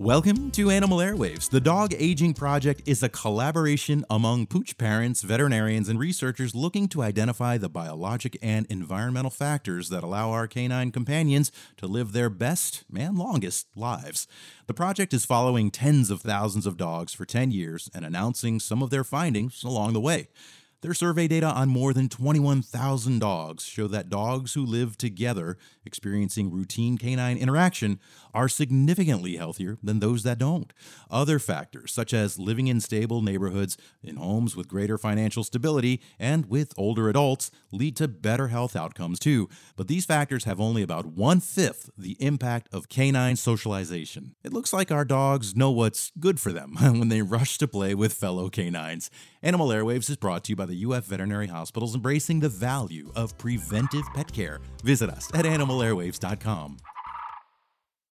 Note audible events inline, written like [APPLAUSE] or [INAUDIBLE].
Welcome to Animal Airwaves. The Dog Aging Project is a collaboration among pooch parents, veterinarians, and researchers looking to identify the biologic and environmental factors that allow our canine companions to live their best and longest lives. The project is following tens of thousands of dogs for 10 years and announcing some of their findings along the way. Their survey data on more than 21,000 dogs show that dogs who live together, experiencing routine canine interaction, are significantly healthier than those that don't. Other factors, such as living in stable neighborhoods, in homes with greater financial stability, and with older adults, lead to better health outcomes too. But these factors have only about one fifth the impact of canine socialization. It looks like our dogs know what's good for them [LAUGHS] when they rush to play with fellow canines. Animal Airwaves is brought to you by the UF Veterinary Hospitals, embracing the value of preventive pet care. Visit us at animalairwaves.com.